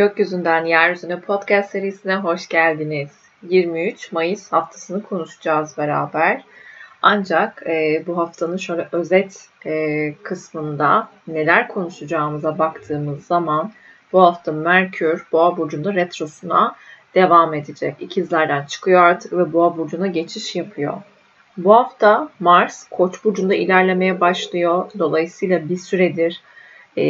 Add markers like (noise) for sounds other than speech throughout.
Gökyüzünden Yeryüzüne podcast serisine hoş geldiniz. 23 Mayıs haftasını konuşacağız beraber. Ancak e, bu haftanın şöyle özet e, kısmında neler konuşacağımıza baktığımız zaman bu hafta Merkür Boğa burcunda retrosuna devam edecek. İkizlerden çıkıyor artık ve Boğa burcuna geçiş yapıyor. Bu hafta Mars Koç burcunda ilerlemeye başlıyor. Dolayısıyla bir süredir e,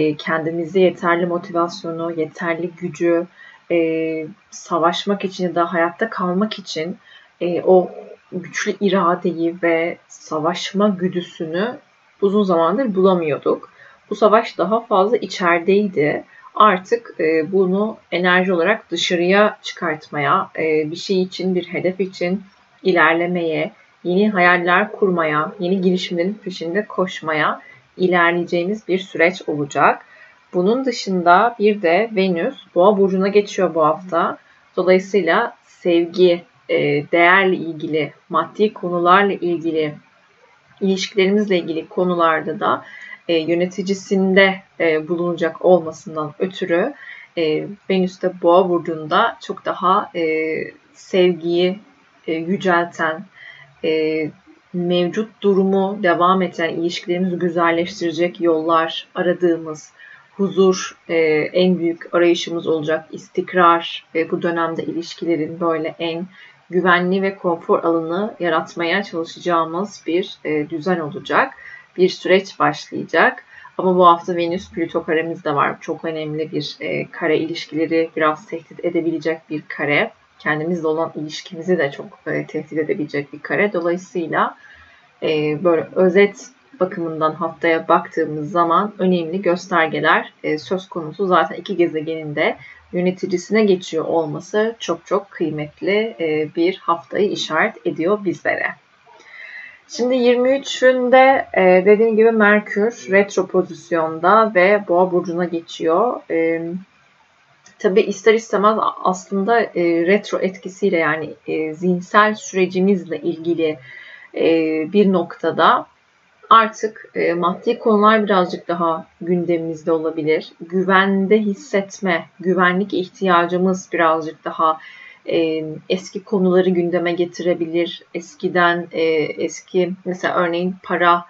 yeterli motivasyonu, yeterli gücü, e, savaşmak için ya da hayatta kalmak için e, o güçlü iradeyi ve savaşma güdüsünü uzun zamandır bulamıyorduk. Bu savaş daha fazla içerideydi. Artık e, bunu enerji olarak dışarıya çıkartmaya, bir şey için, bir hedef için ilerlemeye, yeni hayaller kurmaya, yeni girişimlerin peşinde koşmaya ilerleyeceğimiz bir süreç olacak. Bunun dışında bir de Venüs Boğa burcuna geçiyor bu hafta. Dolayısıyla sevgi, e, değerle ilgili, maddi konularla ilgili, ilişkilerimizle ilgili konularda da e, yöneticisinde e, bulunacak olmasından ötürü Venüs de Boğa burcunda çok daha sevgiyi yücelten, mevcut durumu devam eden ilişkilerimizi güzelleştirecek yollar aradığımız huzur e, en büyük arayışımız olacak. istikrar ve bu dönemde ilişkilerin böyle en güvenli ve konfor alanı yaratmaya çalışacağımız bir e, düzen olacak. Bir süreç başlayacak. Ama bu hafta Venüs Plüto karemiz de var. Çok önemli bir e, kare ilişkileri biraz tehdit edebilecek bir kare kendimizle olan ilişkimizi de çok e, tehdit edebilecek bir kare. Dolayısıyla e, böyle özet bakımından haftaya baktığımız zaman önemli göstergeler e, söz konusu. Zaten iki gezegenin de yöneticisine geçiyor olması çok çok kıymetli e, bir haftayı işaret ediyor bizlere. Şimdi 23'ünde e, dediğim gibi Merkür retro pozisyonda ve Boğa burcuna geçiyor. E, Tabi ister istemez aslında e, retro etkisiyle yani e, zihinsel sürecimizle ilgili e, bir noktada artık e, maddi konular birazcık daha gündemimizde olabilir. Güvende hissetme, güvenlik ihtiyacımız birazcık daha e, eski konuları gündeme getirebilir. Eskiden e, eski mesela örneğin para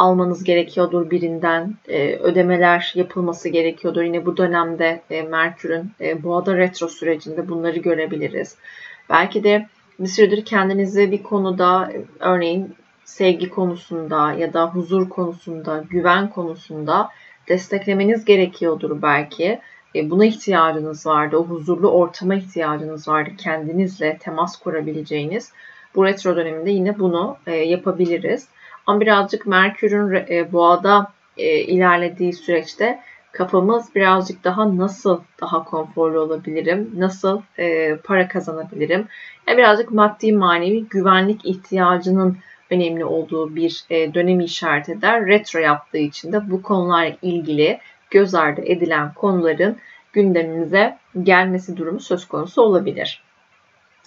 almanız gerekiyordur birinden. E, ödemeler yapılması gerekiyordur. Yine bu dönemde e, Merkür'ün e, boğada retro sürecinde bunları görebiliriz. Belki de bir süredir kendinizi bir konuda örneğin sevgi konusunda ya da huzur konusunda, güven konusunda desteklemeniz gerekiyordur belki. E, buna ihtiyacınız vardı. O huzurlu ortama ihtiyacınız vardı. Kendinizle temas kurabileceğiniz. Bu retro döneminde yine bunu e, yapabiliriz. Ama birazcık Merkür'ün e, boğada e, ilerlediği süreçte kafamız birazcık daha nasıl daha konforlu olabilirim, nasıl e, para kazanabilirim, yani birazcık maddi manevi güvenlik ihtiyacının önemli olduğu bir e, dönemi işaret eder. Retro yaptığı için de bu konularla ilgili göz ardı edilen konuların gündemimize gelmesi durumu söz konusu olabilir.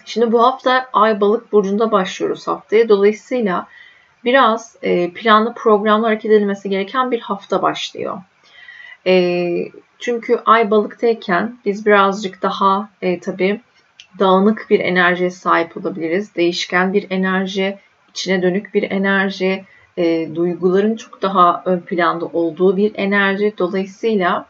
Şimdi bu hafta Ay Balık burcunda başlıyoruz haftaya. Dolayısıyla biraz e, planlı programlı hareket edilmesi gereken bir hafta başlıyor. E, çünkü ay balıktayken biz birazcık daha e, tabii dağınık bir enerjiye sahip olabiliriz. Değişken bir enerji, içine dönük bir enerji, e, duyguların çok daha ön planda olduğu bir enerji. Dolayısıyla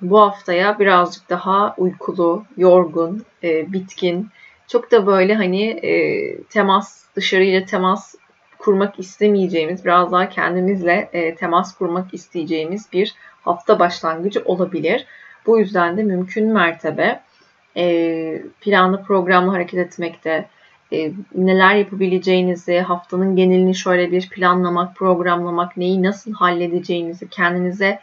bu haftaya birazcık daha uykulu, yorgun, e, bitkin, çok da böyle hani e, temas, dışarıyla temas kurmak istemeyeceğimiz, biraz daha kendimizle e, temas kurmak isteyeceğimiz bir hafta başlangıcı olabilir. Bu yüzden de mümkün mertebe e, planlı programlı hareket etmekte, e, neler yapabileceğinizi, haftanın genelini şöyle bir planlamak, programlamak, neyi nasıl halledeceğinizi kendinize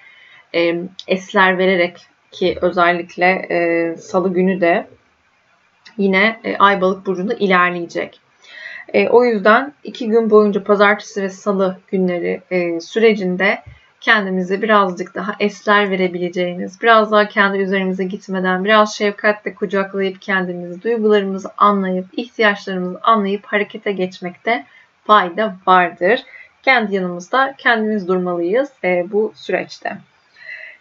e, esler vererek ki özellikle e, salı günü de yine e, Ay Balık burcunda ilerleyecek. E, o yüzden iki gün boyunca pazartesi ve salı günleri e, sürecinde kendimize birazcık daha esler verebileceğimiz, biraz daha kendi üzerimize gitmeden biraz şefkatle kucaklayıp kendimizi, duygularımızı anlayıp, ihtiyaçlarımızı anlayıp harekete geçmekte fayda vardır. Kendi yanımızda kendimiz durmalıyız e, bu süreçte.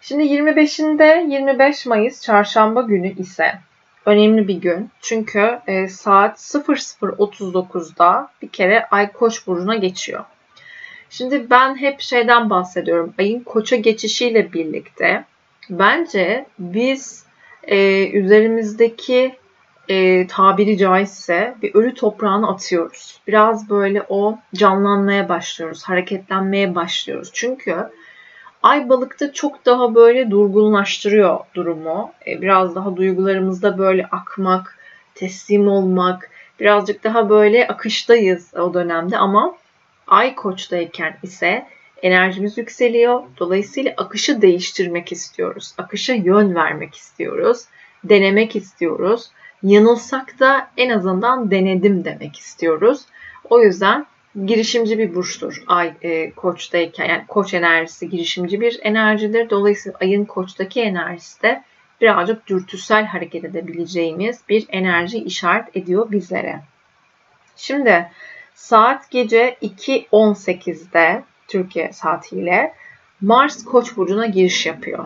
Şimdi 25'inde 25 Mayıs çarşamba günü ise önemli bir gün. Çünkü e, saat 00.39'da bir kere Ay Koç burcuna geçiyor. Şimdi ben hep şeyden bahsediyorum. Ayın Koç'a geçişiyle birlikte bence biz e, üzerimizdeki e, tabiri caizse bir ölü toprağını atıyoruz. Biraz böyle o canlanmaya başlıyoruz, hareketlenmeye başlıyoruz. Çünkü Ay balıkta çok daha böyle durgunlaştırıyor durumu. E, biraz daha duygularımızda böyle akmak, teslim olmak, birazcık daha böyle akıştayız o dönemde ama Ay koçtayken ise enerjimiz yükseliyor. Dolayısıyla akışı değiştirmek istiyoruz. Akışa yön vermek istiyoruz. Denemek istiyoruz. Yanılsak da en azından denedim demek istiyoruz. O yüzden girişimci bir burçtur. Ay e, koçtayken yani koç enerjisi girişimci bir enerjidir. Dolayısıyla ayın koçtaki enerjisi de birazcık dürtüsel hareket edebileceğimiz bir enerji işaret ediyor bizlere. Şimdi saat gece 2.18'de Türkiye saatiyle Mars Koç burcuna giriş yapıyor.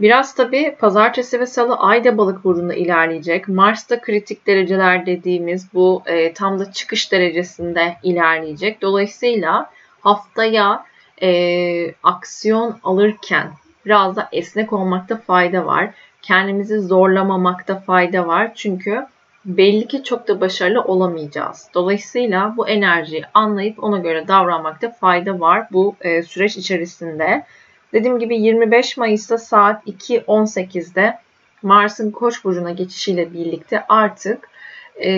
Biraz tabi pazartesi ve salı ayda balık burcunda ilerleyecek. Mars'ta kritik dereceler dediğimiz bu e, tam da çıkış derecesinde ilerleyecek. Dolayısıyla haftaya e, aksiyon alırken biraz da esnek olmakta fayda var. Kendimizi zorlamamakta fayda var. Çünkü belli ki çok da başarılı olamayacağız. Dolayısıyla bu enerjiyi anlayıp ona göre davranmakta fayda var bu e, süreç içerisinde. Dediğim gibi 25 Mayıs'ta saat 2.18'de Mars'ın Koç burcuna geçişiyle birlikte artık e,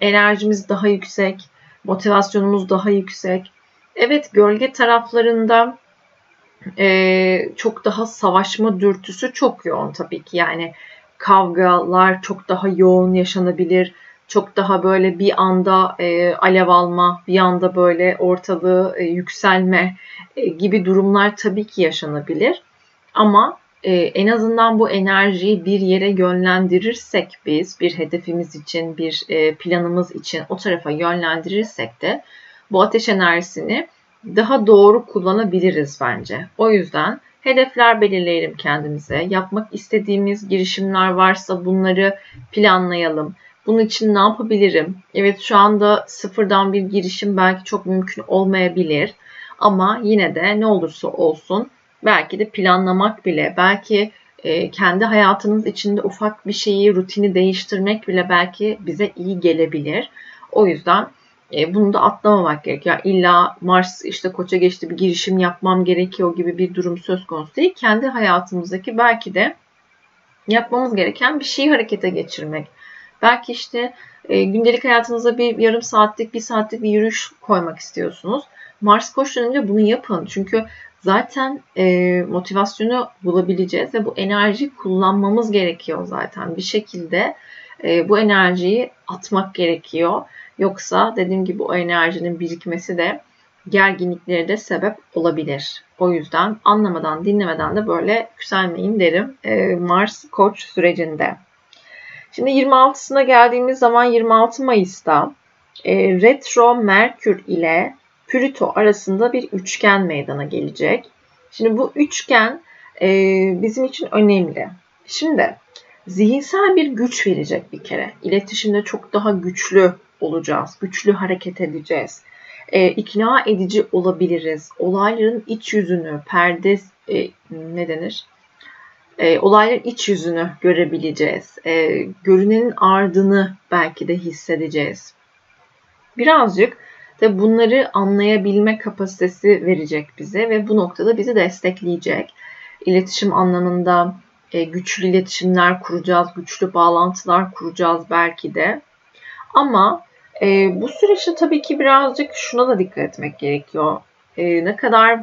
enerjimiz daha yüksek, motivasyonumuz daha yüksek. Evet gölge taraflarında e, çok daha savaşma dürtüsü çok yoğun tabii ki. Yani kavgalar çok daha yoğun yaşanabilir. Çok daha böyle bir anda e, alev alma, bir anda böyle ortalığı e, yükselme e, gibi durumlar tabii ki yaşanabilir. Ama e, en azından bu enerjiyi bir yere yönlendirirsek biz, bir hedefimiz için, bir e, planımız için o tarafa yönlendirirsek de bu ateş enerjisini daha doğru kullanabiliriz bence. O yüzden hedefler belirleyelim kendimize. Yapmak istediğimiz girişimler varsa bunları planlayalım. Bunun için ne yapabilirim? Evet şu anda sıfırdan bir girişim belki çok mümkün olmayabilir. Ama yine de ne olursa olsun belki de planlamak bile, belki e, kendi hayatınız içinde ufak bir şeyi, rutini değiştirmek bile belki bize iyi gelebilir. O yüzden e, bunu da atlamamak gerekiyor. Yani illa Mars işte koça geçti bir girişim yapmam gerekiyor gibi bir durum söz konusu değil. Kendi hayatımızdaki belki de yapmamız gereken bir şeyi harekete geçirmek. Belki işte e, gündelik hayatınıza bir yarım saatlik, bir saatlik bir yürüyüş koymak istiyorsunuz. Mars koç döneminde bunu yapın. Çünkü zaten e, motivasyonu bulabileceğiz ve bu enerjiyi kullanmamız gerekiyor zaten. Bir şekilde e, bu enerjiyi atmak gerekiyor. Yoksa dediğim gibi o enerjinin birikmesi de gerginliklere de sebep olabilir. O yüzden anlamadan, dinlemeden de böyle yükselmeyin derim e, Mars Koç sürecinde. Şimdi 26'sına geldiğimiz zaman 26 Mayıs'ta e, Retro Merkür ile Plüto arasında bir üçgen meydana gelecek. Şimdi bu üçgen e, bizim için önemli. Şimdi zihinsel bir güç verecek bir kere. İletişimde çok daha güçlü olacağız. Güçlü hareket edeceğiz. E, ikna edici olabiliriz. Olayların iç yüzünü, perde e, ne denir? E, olayların iç yüzünü görebileceğiz. E, görünenin ardını belki de hissedeceğiz. Birazcık de bunları anlayabilme kapasitesi verecek bize ve bu noktada bizi destekleyecek. İletişim anlamında e, güçlü iletişimler kuracağız, güçlü bağlantılar kuracağız belki de. Ama e, bu süreçte tabii ki birazcık şuna da dikkat etmek gerekiyor. E, ne kadar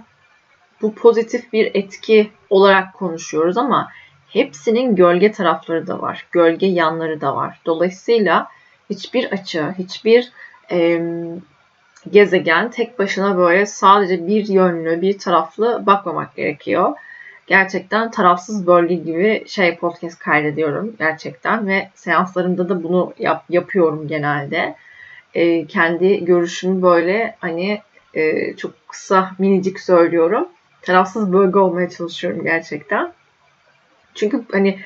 bu pozitif bir etki olarak konuşuyoruz ama hepsinin gölge tarafları da var. Gölge yanları da var. Dolayısıyla hiçbir açı, hiçbir e, gezegen tek başına böyle sadece bir yönlü, bir taraflı bakmamak gerekiyor. Gerçekten tarafsız bölge gibi şey podcast kaydediyorum gerçekten ve seanslarımda da bunu yap, yapıyorum genelde. E, kendi görüşümü böyle hani e, çok kısa minicik söylüyorum. Tarafsız bölge olmaya çalışıyorum gerçekten. Çünkü hani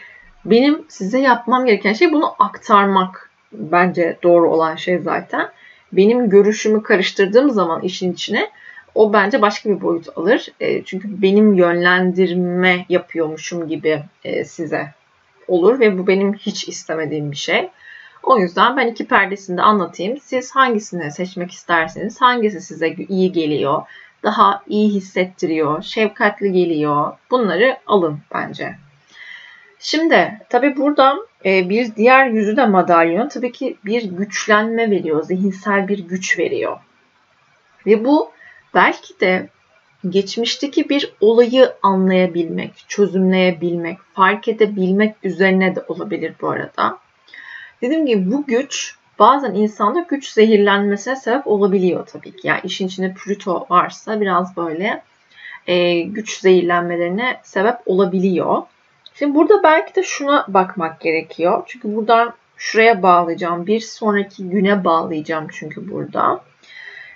benim size yapmam gereken şey bunu aktarmak bence doğru olan şey zaten. Benim görüşümü karıştırdığım zaman işin içine o bence başka bir boyut alır. E, çünkü benim yönlendirme yapıyormuşum gibi e, size olur ve bu benim hiç istemediğim bir şey. O yüzden ben iki perdesini de anlatayım. Siz hangisini seçmek isterseniz, hangisi size iyi geliyor, daha iyi hissettiriyor, şefkatli geliyor bunları alın bence. Şimdi tabii burada e, bir diğer yüzü de madalyon tabii ki bir güçlenme veriyor, zihinsel bir güç veriyor. Ve bu belki de geçmişteki bir olayı anlayabilmek, çözümleyebilmek, fark edebilmek üzerine de olabilir bu arada. Dediğim gibi bu güç bazen insanda güç zehirlenmesine sebep olabiliyor tabii ki. Yani işin içinde Plüto varsa biraz böyle e, güç zehirlenmelerine sebep olabiliyor. Şimdi burada belki de şuna bakmak gerekiyor. Çünkü buradan şuraya bağlayacağım. Bir sonraki güne bağlayacağım çünkü burada.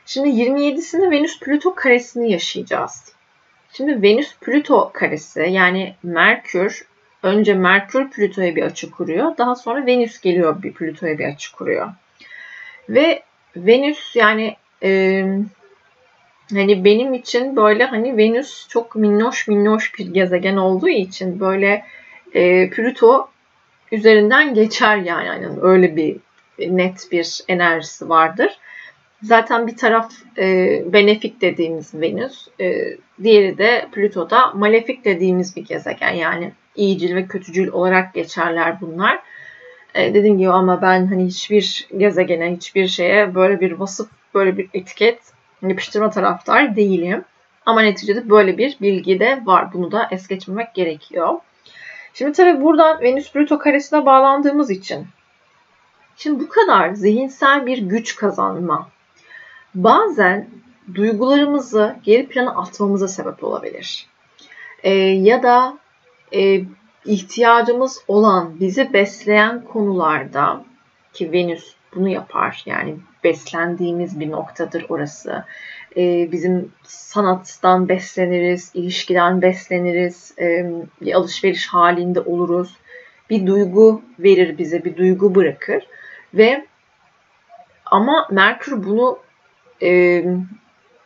Şimdi 27'sinde Venüs Plüto karesini yaşayacağız. Şimdi Venüs Plüto karesi yani Merkür önce Merkür Plüto'ya bir açı kuruyor. Daha sonra Venüs geliyor bir Plüto'ya bir açı kuruyor. Ve Venüs yani e, hani benim için böyle hani Venüs çok minnoş minnoş bir gezegen olduğu için böyle e, Plüto üzerinden geçer yani. yani öyle bir net bir enerjisi vardır. Zaten bir taraf e, benefik dediğimiz Venüs, e, diğeri de Plüto'da malefik dediğimiz bir gezegen. Yani iyicil ve kötücül olarak geçerler bunlar. E, dediğim gibi ama ben hani hiçbir gezegene, hiçbir şeye böyle bir vasıf, böyle bir etiket yapıştırma taraftar değilim. Ama neticede böyle bir bilgi de var. Bunu da es geçmemek gerekiyor. Şimdi tabii buradan Venüs Plüto karesine bağlandığımız için Şimdi bu kadar zihinsel bir güç kazanma bazen duygularımızı geri plana atmamıza sebep olabilir. E, ya da e, ihtiyacımız olan, bizi besleyen konularda ki Venüs bunu yapar. Yani beslendiğimiz bir noktadır orası. E, bizim sanattan besleniriz, ilişkiden besleniriz, e, bir alışveriş halinde oluruz. Bir duygu verir bize, bir duygu bırakır ve ama Merkür bunu e,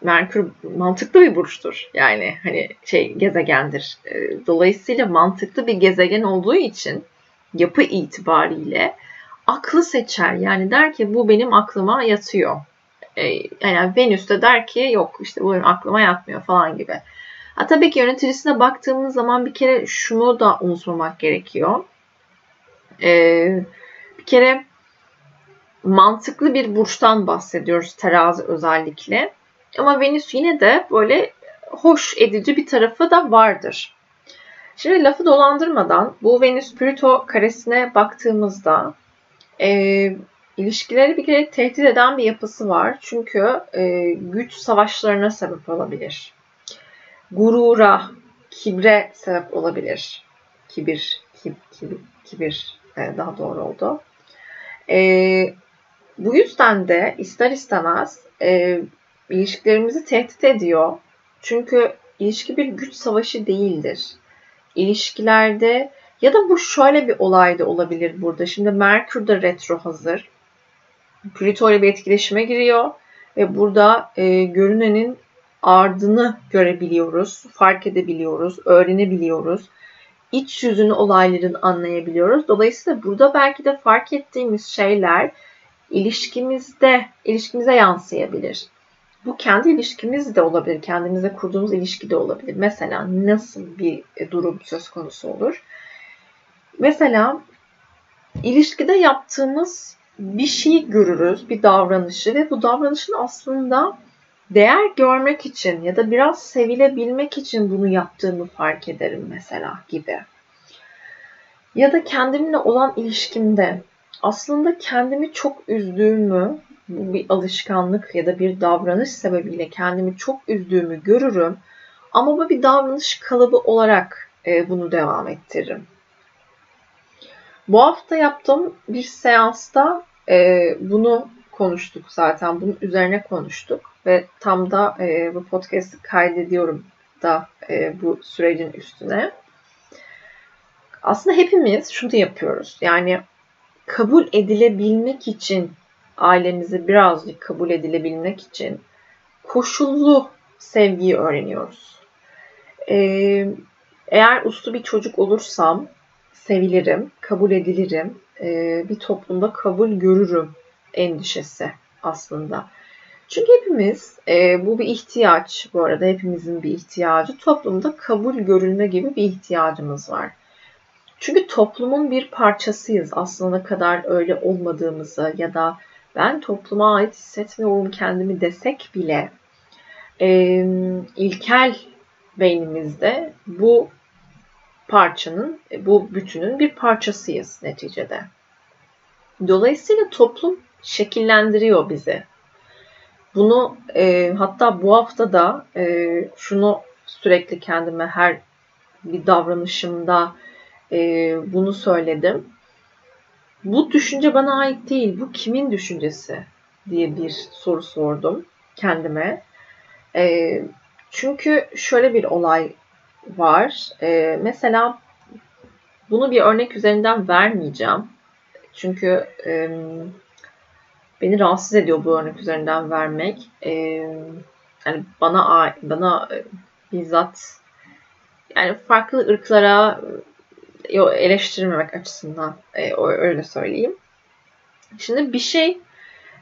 Merkür mantıklı bir burçtur. Yani hani şey gezegendir. E, dolayısıyla mantıklı bir gezegen olduğu için yapı itibariyle aklı seçer. Yani der ki bu benim aklıma yatıyor. E, yani Venüs de der ki yok işte bu benim aklıma yatmıyor falan gibi. Ha, tabii ki yöneticisine baktığımız zaman bir kere şunu da unutmamak gerekiyor. Ee, bir kere mantıklı bir burçtan bahsediyoruz terazi özellikle. Ama Venüs yine de böyle hoş edici bir tarafı da vardır. Şimdi lafı dolandırmadan bu Venüs Plüto karesine baktığımızda e, ilişkileri bir kere tehdit eden bir yapısı var. Çünkü e, güç savaşlarına sebep olabilir. Gurura, kibre sebep olabilir. Kibir, kib, kibir, kibir e, daha doğru oldu. E, bu yüzden de ister istemez e, ilişkilerimizi tehdit ediyor. Çünkü ilişki bir güç savaşı değildir. İlişkilerde ya da bu şöyle bir olay da olabilir burada. Şimdi Merkür de retro hazır. Plüto ile bir etkileşime giriyor ve burada e, görünenin ardını görebiliyoruz, fark edebiliyoruz, öğrenebiliyoruz. İç yüzünü olayların anlayabiliyoruz. Dolayısıyla burada belki de fark ettiğimiz şeyler ilişkimizde, ilişkimize yansıyabilir. Bu kendi ilişkimiz de olabilir, kendimize kurduğumuz ilişki de olabilir. Mesela nasıl bir durum söz konusu olur? Mesela ilişkide yaptığımız bir şeyi görürüz, bir davranışı ve bu davranışın aslında değer görmek için ya da biraz sevilebilmek için bunu yaptığımı fark ederim mesela gibi. Ya da kendimle olan ilişkimde aslında kendimi çok üzdüğümü, bir alışkanlık ya da bir davranış sebebiyle kendimi çok üzdüğümü görürüm. Ama bu bir davranış kalıbı olarak e, bunu devam ettiririm. Bu hafta yaptığım bir seansta e, bunu konuştuk zaten. Bunun üzerine konuştuk ve tam da e, bu podcast'ı kaydediyorum da bu sürecin üstüne aslında hepimiz şunu yapıyoruz. Yani kabul edilebilmek için ailemizi birazcık kabul edilebilmek için koşullu sevgiyi öğreniyoruz. Ee, eğer uslu bir çocuk olursam sevilirim, kabul edilirim, e, bir toplumda kabul görürüm endişesi aslında. Çünkü hepimiz, e, bu bir ihtiyaç bu arada hepimizin bir ihtiyacı, toplumda kabul görülme gibi bir ihtiyacımız var. Çünkü toplumun bir parçasıyız aslında ne kadar öyle olmadığımızı ya da ben topluma ait hissetmiyorum kendimi desek bile e, ilkel beynimizde bu parçanın, bu bütünün bir parçasıyız neticede. Dolayısıyla toplum şekillendiriyor bizi. Bunu e, hatta bu hafta da e, şunu sürekli kendime her bir davranışımda e, bunu söyledim. Bu düşünce bana ait değil. Bu kimin düşüncesi diye bir soru sordum kendime. E, çünkü şöyle bir olay var. E, mesela bunu bir örnek üzerinden vermeyeceğim. Çünkü e, beni rahatsız ediyor bu örnek üzerinden vermek. E, yani bana bana e, bizzat yani farklı ırklara eleştirmemek açısından e, öyle söyleyeyim. Şimdi bir şey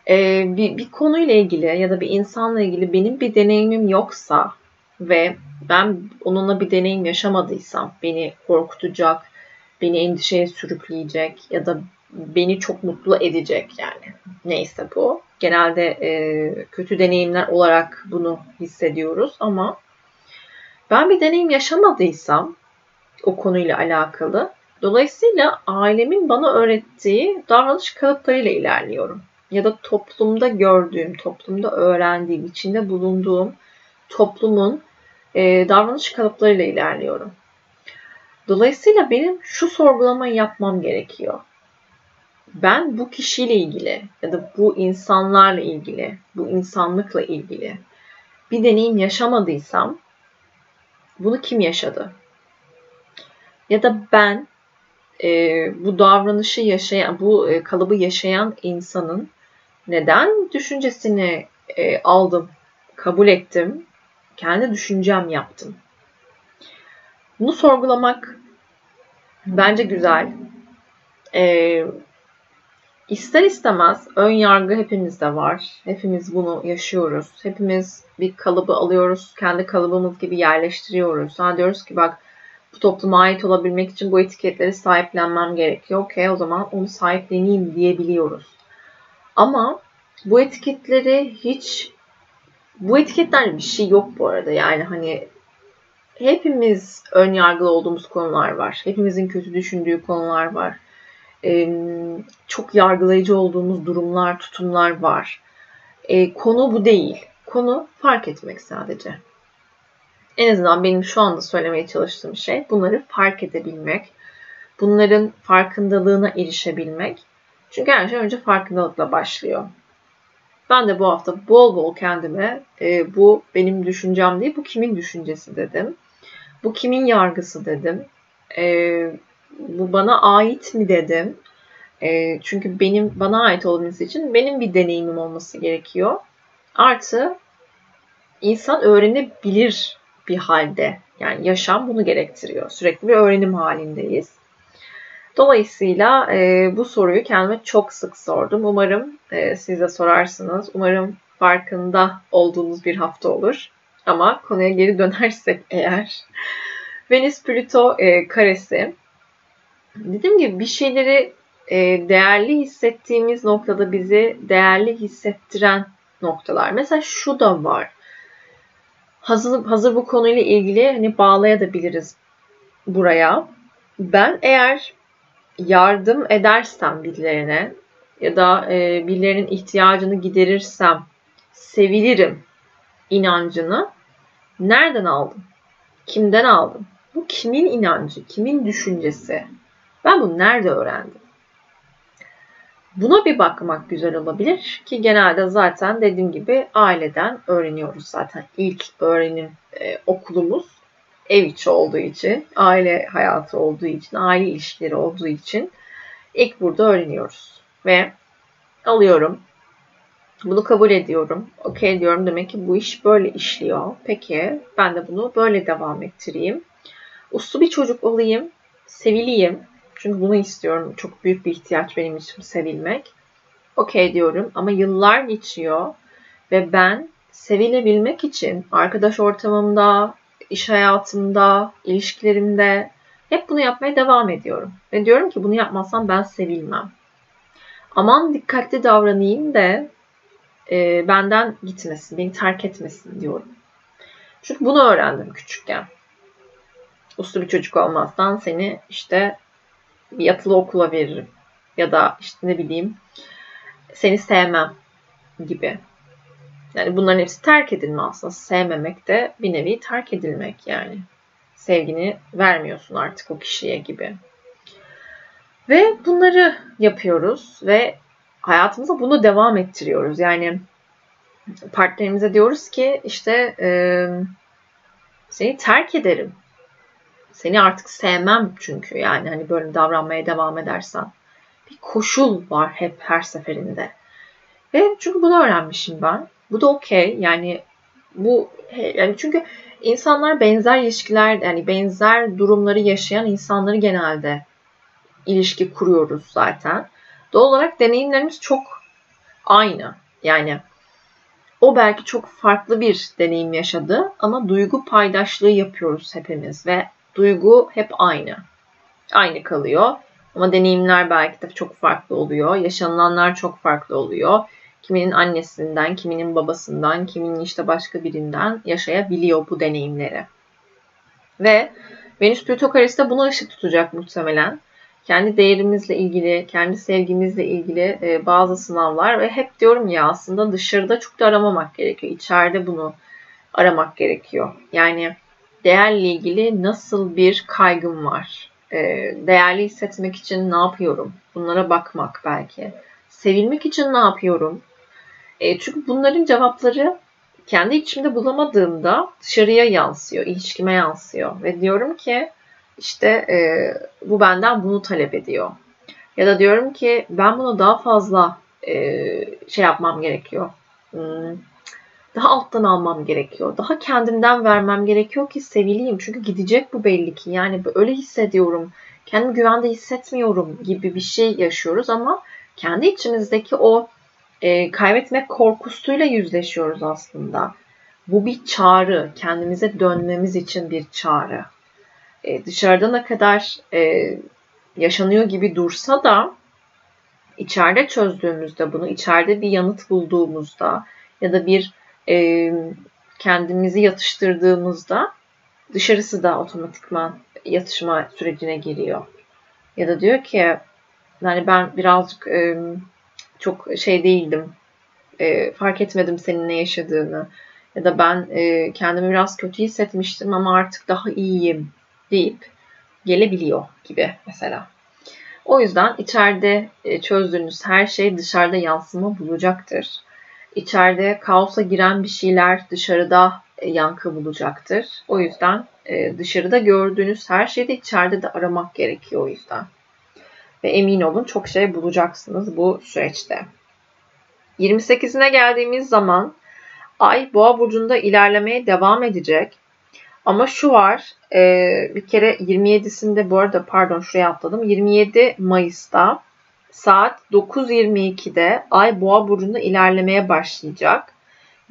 e, bir, bir konuyla ilgili ya da bir insanla ilgili benim bir deneyimim yoksa ve ben onunla bir deneyim yaşamadıysam beni korkutacak, beni endişeye sürükleyecek ya da beni çok mutlu edecek yani neyse bu. Genelde e, kötü deneyimler olarak bunu hissediyoruz ama ben bir deneyim yaşamadıysam o konuyla alakalı. Dolayısıyla ailemin bana öğrettiği davranış kalıplarıyla ilerliyorum. Ya da toplumda gördüğüm, toplumda öğrendiğim, içinde bulunduğum toplumun e, davranış kalıplarıyla ilerliyorum. Dolayısıyla benim şu sorgulamayı yapmam gerekiyor. Ben bu kişiyle ilgili ya da bu insanlarla ilgili, bu insanlıkla ilgili bir deneyim yaşamadıysam bunu kim yaşadı? Ya da ben e, bu davranışı yaşayan, bu e, kalıbı yaşayan insanın neden düşüncesini e, aldım, kabul ettim, kendi düşüncem yaptım. Bunu sorgulamak bence güzel. E, ister istemez ön yargı hepimizde var. Hepimiz bunu yaşıyoruz. Hepimiz bir kalıbı alıyoruz, kendi kalıbımız gibi yerleştiriyoruz. Sonra diyoruz ki bak bu topluma ait olabilmek için bu etiketleri sahiplenmem gerekiyor. Okey o zaman onu sahipleneyim diyebiliyoruz. Ama bu etiketleri hiç bu etiketler bir şey yok bu arada. Yani hani hepimiz ön yargılı olduğumuz konular var. Hepimizin kötü düşündüğü konular var. Ee, çok yargılayıcı olduğumuz durumlar, tutumlar var. Ee, konu bu değil. Konu fark etmek sadece. En azından benim şu anda söylemeye çalıştığım şey bunları fark edebilmek. Bunların farkındalığına erişebilmek. Çünkü her şey önce farkındalıkla başlıyor. Ben de bu hafta bol bol kendime e, bu benim düşüncem değil, bu kimin düşüncesi dedim. Bu kimin yargısı dedim. E, bu bana ait mi dedim. E, çünkü benim bana ait olması için benim bir deneyimim olması gerekiyor. Artı insan öğrenebilir bir halde. Yani yaşam bunu gerektiriyor. Sürekli bir öğrenim halindeyiz. Dolayısıyla e, bu soruyu kendime çok sık sordum. Umarım e, siz de sorarsınız. Umarım farkında olduğunuz bir hafta olur. Ama konuya geri (laughs) dönersek eğer Venüs Plüto e, karesi dediğim gibi bir şeyleri e, değerli hissettiğimiz noktada bizi değerli hissettiren noktalar. Mesela şu da var hazır, hazır bu konuyla ilgili hani bağlayabiliriz buraya. Ben eğer yardım edersem birilerine ya da e, birilerinin ihtiyacını giderirsem sevilirim inancını nereden aldım? Kimden aldım? Bu kimin inancı, kimin düşüncesi? Ben bunu nerede öğrendim? Buna bir bakmak güzel olabilir ki genelde zaten dediğim gibi aileden öğreniyoruz zaten. ilk öğrenim e, okulumuz ev içi olduğu için, aile hayatı olduğu için, aile ilişkileri olduğu için ilk burada öğreniyoruz. Ve alıyorum. Bunu kabul ediyorum. Okey diyorum demek ki bu iş böyle işliyor. Peki ben de bunu böyle devam ettireyim. Uslu bir çocuk olayım. Sevileyim. Çünkü bunu istiyorum. Çok büyük bir ihtiyaç benim için sevilmek. Okey diyorum ama yıllar geçiyor ve ben sevilebilmek için arkadaş ortamımda, iş hayatımda, ilişkilerimde hep bunu yapmaya devam ediyorum. Ve diyorum ki bunu yapmazsam ben sevilmem. Aman dikkatli davranayım da e, benden gitmesin, beni terk etmesin diyorum. Çünkü bunu öğrendim küçükken. Uslu bir çocuk olmazsan seni işte bir yatılı okula veririm. Ya da işte ne bileyim seni sevmem gibi. Yani bunların hepsi terk edilme aslında. Sevmemek de bir nevi terk edilmek yani. Sevgini vermiyorsun artık o kişiye gibi. Ve bunları yapıyoruz ve hayatımıza bunu devam ettiriyoruz. Yani partnerimize diyoruz ki işte e, seni terk ederim. Seni artık sevmem çünkü yani hani böyle davranmaya devam edersen. Bir koşul var hep her seferinde. Ve çünkü bunu öğrenmişim ben. Bu da okey. Yani bu yani çünkü insanlar benzer ilişkiler yani benzer durumları yaşayan insanları genelde ilişki kuruyoruz zaten. Doğal olarak deneyimlerimiz çok aynı. Yani o belki çok farklı bir deneyim yaşadı ama duygu paydaşlığı yapıyoruz hepimiz ve duygu hep aynı. Aynı kalıyor. Ama deneyimler belki de çok farklı oluyor. Yaşanılanlar çok farklı oluyor. Kiminin annesinden, kiminin babasından, kiminin işte başka birinden yaşayabiliyor bu deneyimleri. Ve Venüs Plüto karesi de buna ışık tutacak muhtemelen. Kendi değerimizle ilgili, kendi sevgimizle ilgili e, bazı sınavlar ve hep diyorum ya aslında dışarıda çok da aramamak gerekiyor. İçeride bunu aramak gerekiyor. Yani değerle ilgili nasıl bir kaygım var? E, değerli hissetmek için ne yapıyorum? Bunlara bakmak belki. Sevilmek için ne yapıyorum? E, çünkü bunların cevapları kendi içimde bulamadığımda dışarıya yansıyor, ilişkime yansıyor. Ve diyorum ki işte e, bu benden bunu talep ediyor. Ya da diyorum ki ben bunu daha fazla e, şey yapmam gerekiyor. Hmm, daha alttan almam gerekiyor. Daha kendimden vermem gerekiyor ki sevileyim. Çünkü gidecek bu belli ki. Yani öyle hissediyorum. Kendimi güvende hissetmiyorum gibi bir şey yaşıyoruz ama kendi içimizdeki o e, kaybetmek korkusuyla yüzleşiyoruz aslında. Bu bir çağrı. Kendimize dönmemiz için bir çağrı. E, dışarıda ne kadar e, yaşanıyor gibi dursa da içeride çözdüğümüzde bunu, içeride bir yanıt bulduğumuzda ya da bir e, kendimizi yatıştırdığımızda dışarısı da otomatikman yatışma sürecine giriyor. Ya da diyor ki yani ben birazcık e, çok şey değildim. E, fark etmedim senin ne yaşadığını. Ya da ben e, kendimi biraz kötü hissetmiştim ama artık daha iyiyim deyip gelebiliyor gibi mesela. O yüzden içeride e, çözdüğünüz her şey dışarıda yansıma bulacaktır. İçeride kaosa giren bir şeyler dışarıda e, yankı bulacaktır. O yüzden e, dışarıda gördüğünüz her şeyi de içeride de aramak gerekiyor o yüzden. Ve emin olun çok şey bulacaksınız bu süreçte. 28'ine geldiğimiz zaman Ay Boğa burcunda ilerlemeye devam edecek. Ama şu var, e, bir kere 27'sinde bu arada pardon şuraya atladım. 27 Mayıs'ta saat 9.22'de Ay Boğa burcunda ilerlemeye başlayacak.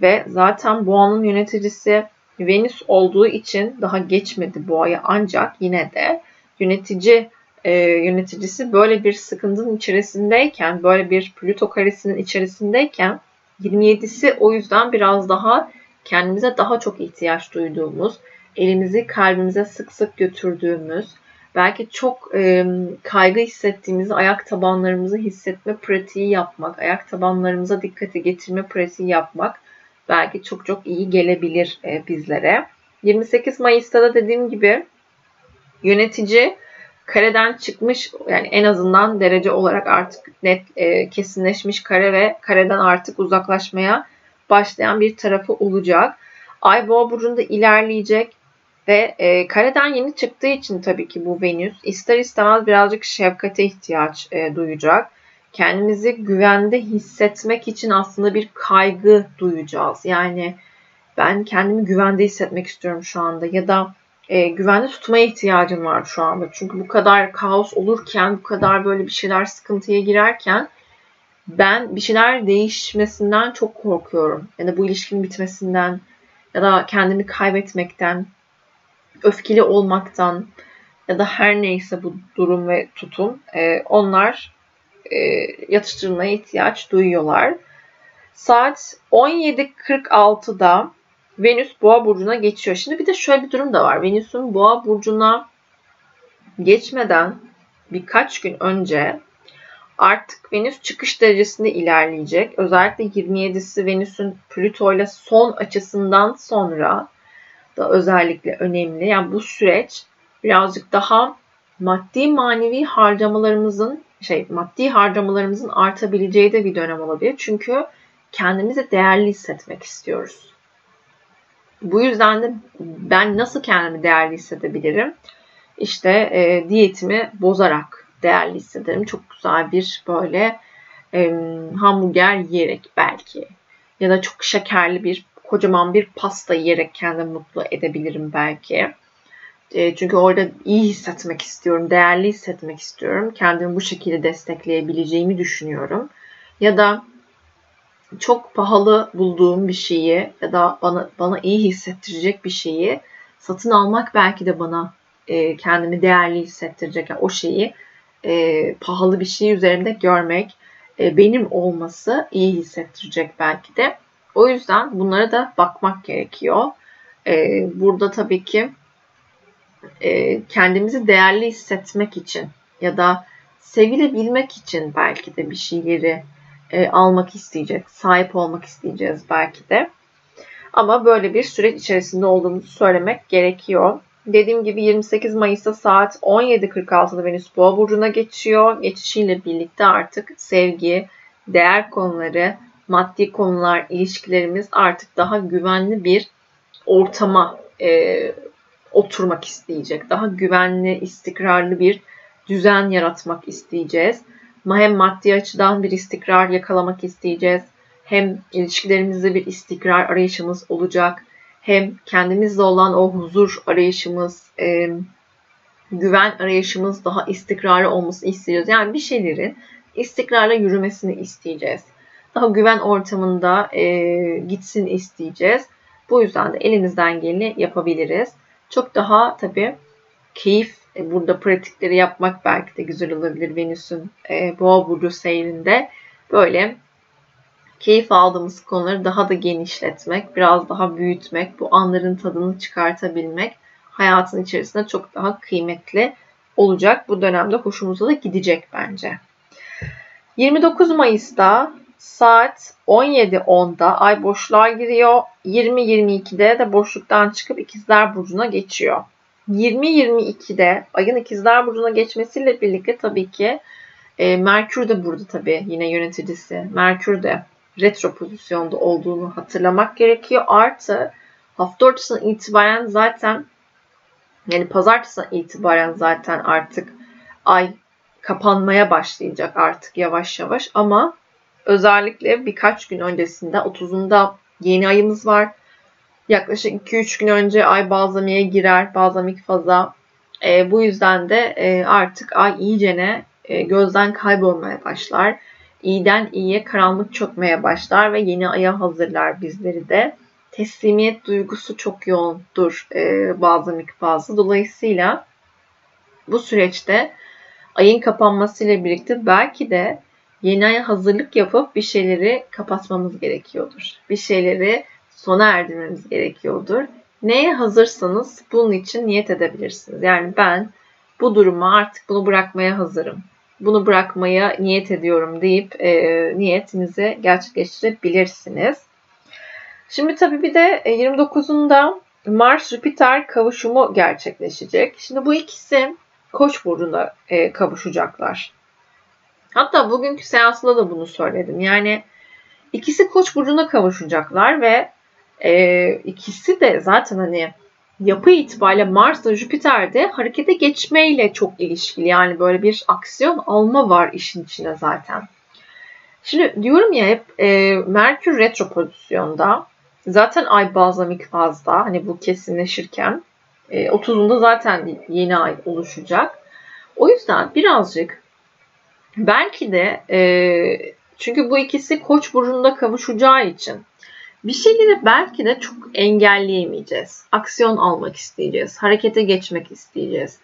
Ve zaten Boğa'nın yöneticisi Venüs olduğu için daha geçmedi Boğa'ya ancak yine de yönetici e, yöneticisi böyle bir sıkıntının içerisindeyken, böyle bir Plüto karesinin içerisindeyken 27'si o yüzden biraz daha kendimize daha çok ihtiyaç duyduğumuz, elimizi kalbimize sık sık götürdüğümüz, belki çok e, kaygı hissettiğimiz ayak tabanlarımızı hissetme pratiği yapmak, ayak tabanlarımıza dikkati getirme pratiği yapmak belki çok çok iyi gelebilir e, bizlere. 28 Mayıs'ta da dediğim gibi yönetici kareden çıkmış yani en azından derece olarak artık net e, kesinleşmiş kare ve kareden artık uzaklaşmaya başlayan bir tarafı olacak. Ay boğa burcunda ilerleyecek. Ve e, kareden yeni çıktığı için tabii ki bu Venüs ister istemez birazcık şefkate ihtiyaç e, duyacak. Kendimizi güvende hissetmek için aslında bir kaygı duyacağız. Yani ben kendimi güvende hissetmek istiyorum şu anda ya da e, güvende tutmaya ihtiyacım var şu anda. Çünkü bu kadar kaos olurken, bu kadar böyle bir şeyler sıkıntıya girerken ben bir şeyler değişmesinden çok korkuyorum. Ya da bu ilişkinin bitmesinden ya da kendimi kaybetmekten, öfkeli olmaktan ya da her neyse bu durum ve tutum e, onlar e, yatıştırılmaya ihtiyaç duyuyorlar. Saat 17.46'da Venüs Boğa burcuna geçiyor. Şimdi bir de şöyle bir durum da var. Venüs'ün Boğa burcuna geçmeden birkaç gün önce artık Venüs çıkış derecesinde ilerleyecek. Özellikle 27'si Venüs'ün Plüto ile son açısından sonra da özellikle önemli. Yani bu süreç birazcık daha maddi manevi harcamalarımızın şey maddi harcamalarımızın artabileceği de bir dönem olabilir. Çünkü kendimizi değerli hissetmek istiyoruz. Bu yüzden de ben nasıl kendimi değerli hissedebilirim? İşte e, diyetimi bozarak değerli hissederim. Çok güzel bir böyle e, hamburger yiyerek belki ya da çok şekerli bir kocaman bir pasta yiyerek kendimi mutlu edebilirim belki. E, çünkü orada iyi hissetmek istiyorum, değerli hissetmek istiyorum. Kendimi bu şekilde destekleyebileceğimi düşünüyorum. Ya da çok pahalı bulduğum bir şeyi ya da bana bana iyi hissettirecek bir şeyi satın almak belki de bana e, kendimi değerli hissettirecek. Yani o şeyi e, pahalı bir şey üzerimde görmek, e, benim olması iyi hissettirecek belki de. O yüzden bunlara da bakmak gerekiyor. E, burada tabii ki e, kendimizi değerli hissetmek için ya da sevilebilmek için belki de bir şeyleri e, almak isteyecek, sahip olmak isteyeceğiz belki de. Ama böyle bir süreç içerisinde olduğumuzu söylemek gerekiyor. Dediğim gibi 28 Mayıs'ta saat 17.46'da Venüs Boğa burcuna geçiyor. Geçişiyle birlikte artık sevgi, değer konuları, maddi konular, ilişkilerimiz artık daha güvenli bir ortama e, oturmak isteyecek. Daha güvenli, istikrarlı bir düzen yaratmak isteyeceğiz. Hem maddi açıdan bir istikrar yakalamak isteyeceğiz. Hem ilişkilerimizde bir istikrar arayışımız olacak. Hem kendimizle olan o huzur arayışımız, e, güven arayışımız daha istikrarlı olmasını istiyoruz. Yani bir şeylerin istikrarla yürümesini isteyeceğiz. Daha güven ortamında e, gitsin isteyeceğiz. Bu yüzden de elimizden geleni yapabiliriz. Çok daha tabii keyif e, burada pratikleri yapmak belki de güzel olabilir Venüs'ün e, boğa burcu seyrinde. Böyle keyif aldığımız konuları daha da genişletmek, biraz daha büyütmek, bu anların tadını çıkartabilmek hayatın içerisinde çok daha kıymetli olacak. Bu dönemde hoşumuza da gidecek bence. 29 Mayıs'ta saat 17.10'da ay boşluğa giriyor. 20-22'de de boşluktan çıkıp ikizler burcuna geçiyor. 20-22'de ayın ikizler burcuna geçmesiyle birlikte tabii ki e, Merkür de burada tabii yine yöneticisi. Merkür de retro pozisyonda olduğunu hatırlamak gerekiyor. Artı hafta ortasından itibaren zaten yani pazartesinden itibaren zaten artık ay kapanmaya başlayacak artık yavaş yavaş ama özellikle birkaç gün öncesinde 30'unda yeni ayımız var. Yaklaşık 2-3 gün önce ay bazlamiye girer. Bazlamik faza. E, bu yüzden de e, artık ay iyicene e, gözden kaybolmaya başlar. İyiden iyiye karanlık çökmeye başlar ve yeni aya hazırlar bizleri de. Teslimiyet duygusu çok yoğundur e, bazlamik fazla. Dolayısıyla bu süreçte ayın kapanmasıyla birlikte belki de yeni aya hazırlık yapıp bir şeyleri kapatmamız gerekiyordur. Bir şeyleri sona erdirmemiz gerekiyordur. Neye hazırsanız bunun için niyet edebilirsiniz. Yani ben bu duruma artık bunu bırakmaya hazırım. Bunu bırakmaya niyet ediyorum deyip e, niyetinizi gerçekleştirebilirsiniz. Şimdi tabii bir de 29'unda e, Mars-Jüpiter kavuşumu gerçekleşecek. Şimdi bu ikisi Koç burcunda e, kavuşacaklar. Hatta bugünkü seansında da bunu söyledim. Yani ikisi Koç burcuna kavuşacaklar ve e, ikisi de zaten hani yapı itibariyle Mars da Jüpiter'de harekete geçmeyle çok ilişkili. Yani böyle bir aksiyon alma var işin içine zaten. Şimdi diyorum ya hep e, Merkür retro pozisyonda. Zaten ay bazlamik fazla. Hani bu kesinleşirken. E, 30'unda zaten yeni ay oluşacak. O yüzden birazcık belki de e, çünkü bu ikisi koç burcunda kavuşacağı için bir şeyleri belki de çok engelleyemeyeceğiz. Aksiyon almak isteyeceğiz. Harekete geçmek isteyeceğiz.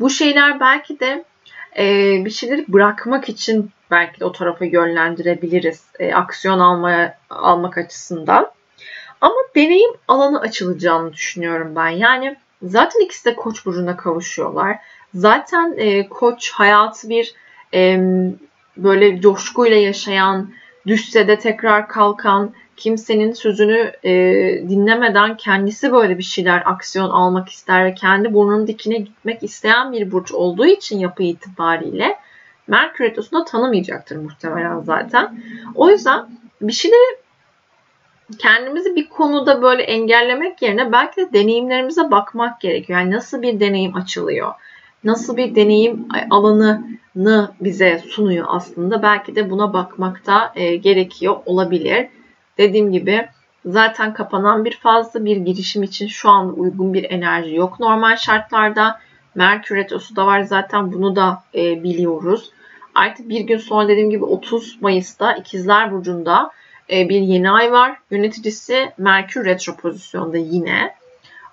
Bu şeyler belki de e, bir şeyleri bırakmak için belki de o tarafa yönlendirebiliriz. E, aksiyon almaya almak açısından. Ama deneyim alanı açılacağını düşünüyorum ben. Yani zaten ikisi de koç burcuna kavuşuyorlar. Zaten e, koç hayatı bir e, böyle coşkuyla yaşayan, düşse de tekrar kalkan, kimsenin sözünü e, dinlemeden kendisi böyle bir şeyler aksiyon almak ister ve kendi burnunun dikine gitmek isteyen bir burç olduğu için yapı itibariyle Merkür Retrosu'nu da tanımayacaktır muhtemelen zaten. O yüzden bir şeyleri kendimizi bir konuda böyle engellemek yerine belki de deneyimlerimize bakmak gerekiyor. Yani nasıl bir deneyim açılıyor? Nasıl bir deneyim alanını bize sunuyor aslında? Belki de buna bakmakta e, gerekiyor olabilir. Dediğim gibi zaten kapanan bir fazla bir girişim için şu an uygun bir enerji yok normal şartlarda. Merkür Retrosu da var zaten bunu da e, biliyoruz. Artık bir gün sonra dediğim gibi 30 Mayıs'ta İkizler Burcu'nda e, bir yeni ay var. Yöneticisi Merkür Retro pozisyonda yine.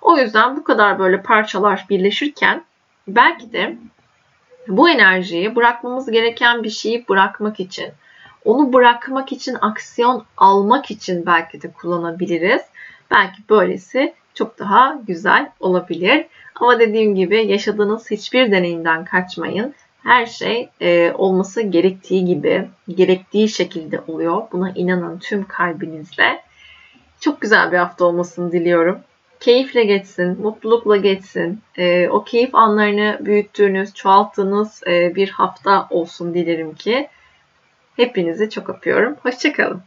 O yüzden bu kadar böyle parçalar birleşirken belki de bu enerjiyi bırakmamız gereken bir şeyi bırakmak için onu bırakmak için, aksiyon almak için belki de kullanabiliriz. Belki böylesi çok daha güzel olabilir. Ama dediğim gibi yaşadığınız hiçbir deneyimden kaçmayın. Her şey e, olması gerektiği gibi, gerektiği şekilde oluyor. Buna inanın tüm kalbinizle. Çok güzel bir hafta olmasını diliyorum. Keyifle geçsin, mutlulukla geçsin. E, o keyif anlarını büyüttüğünüz, çoğalttığınız e, bir hafta olsun dilerim ki. Hepinizi çok öpüyorum. Hoşçakalın.